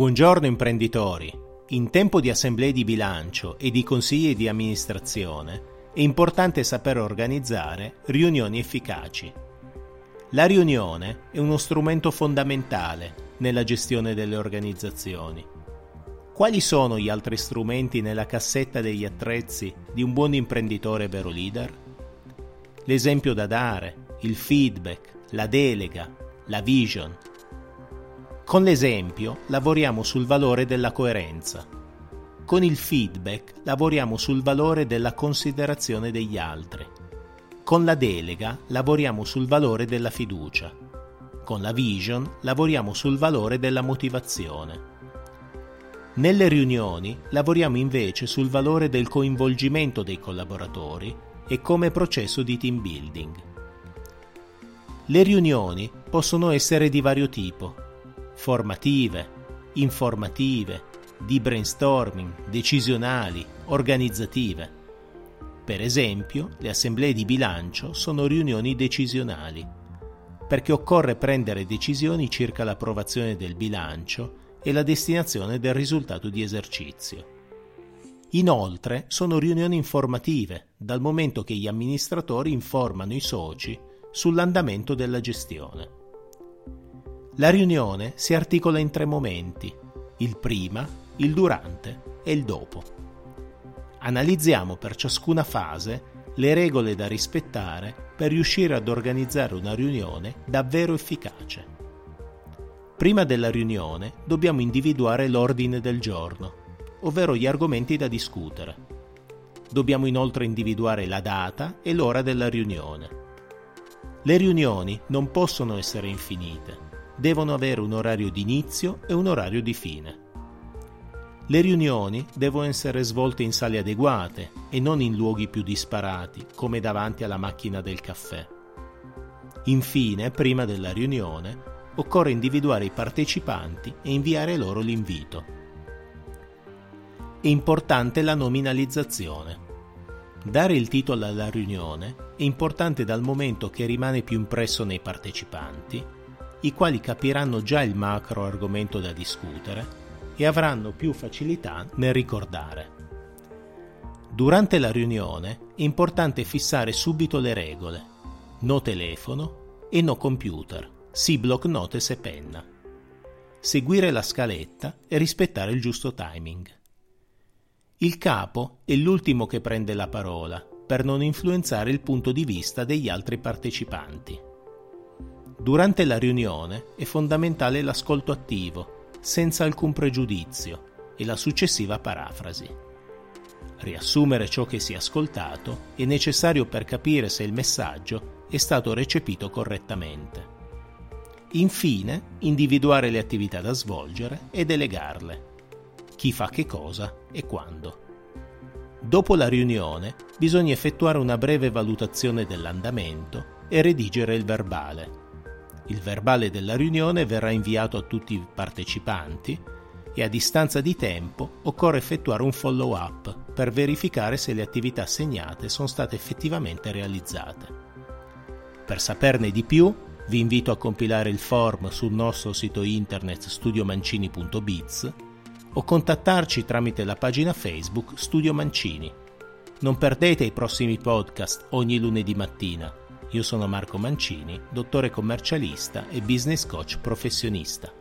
Buongiorno imprenditori. In tempo di assemblee di bilancio e di consigli di amministrazione è importante saper organizzare riunioni efficaci. La riunione è uno strumento fondamentale nella gestione delle organizzazioni. Quali sono gli altri strumenti nella cassetta degli attrezzi di un buon imprenditore vero leader? L'esempio da dare, il feedback, la delega, la vision, con l'esempio lavoriamo sul valore della coerenza. Con il feedback lavoriamo sul valore della considerazione degli altri. Con la delega lavoriamo sul valore della fiducia. Con la vision lavoriamo sul valore della motivazione. Nelle riunioni lavoriamo invece sul valore del coinvolgimento dei collaboratori e come processo di team building. Le riunioni possono essere di vario tipo formative, informative, di brainstorming, decisionali, organizzative. Per esempio, le assemblee di bilancio sono riunioni decisionali, perché occorre prendere decisioni circa l'approvazione del bilancio e la destinazione del risultato di esercizio. Inoltre sono riunioni informative, dal momento che gli amministratori informano i soci sull'andamento della gestione. La riunione si articola in tre momenti, il prima, il durante e il dopo. Analizziamo per ciascuna fase le regole da rispettare per riuscire ad organizzare una riunione davvero efficace. Prima della riunione dobbiamo individuare l'ordine del giorno, ovvero gli argomenti da discutere. Dobbiamo inoltre individuare la data e l'ora della riunione. Le riunioni non possono essere infinite devono avere un orario di inizio e un orario di fine. Le riunioni devono essere svolte in sale adeguate e non in luoghi più disparati, come davanti alla macchina del caffè. Infine, prima della riunione, occorre individuare i partecipanti e inviare loro l'invito. È importante la nominalizzazione. Dare il titolo alla riunione è importante dal momento che rimane più impresso nei partecipanti i quali capiranno già il macro argomento da discutere e avranno più facilità nel ricordare. Durante la riunione è importante fissare subito le regole, no telefono e no computer, sì block notes e penna. Seguire la scaletta e rispettare il giusto timing. Il capo è l'ultimo che prende la parola per non influenzare il punto di vista degli altri partecipanti. Durante la riunione è fondamentale l'ascolto attivo, senza alcun pregiudizio, e la successiva parafrasi. Riassumere ciò che si è ascoltato è necessario per capire se il messaggio è stato recepito correttamente. Infine, individuare le attività da svolgere e delegarle. Chi fa che cosa e quando. Dopo la riunione bisogna effettuare una breve valutazione dell'andamento e redigere il verbale il verbale della riunione verrà inviato a tutti i partecipanti e a distanza di tempo occorre effettuare un follow up per verificare se le attività assegnate sono state effettivamente realizzate. Per saperne di più vi invito a compilare il form sul nostro sito internet studiomancini.biz o contattarci tramite la pagina Facebook Studio Mancini. Non perdete i prossimi podcast ogni lunedì mattina io sono Marco Mancini, dottore commercialista e business coach professionista.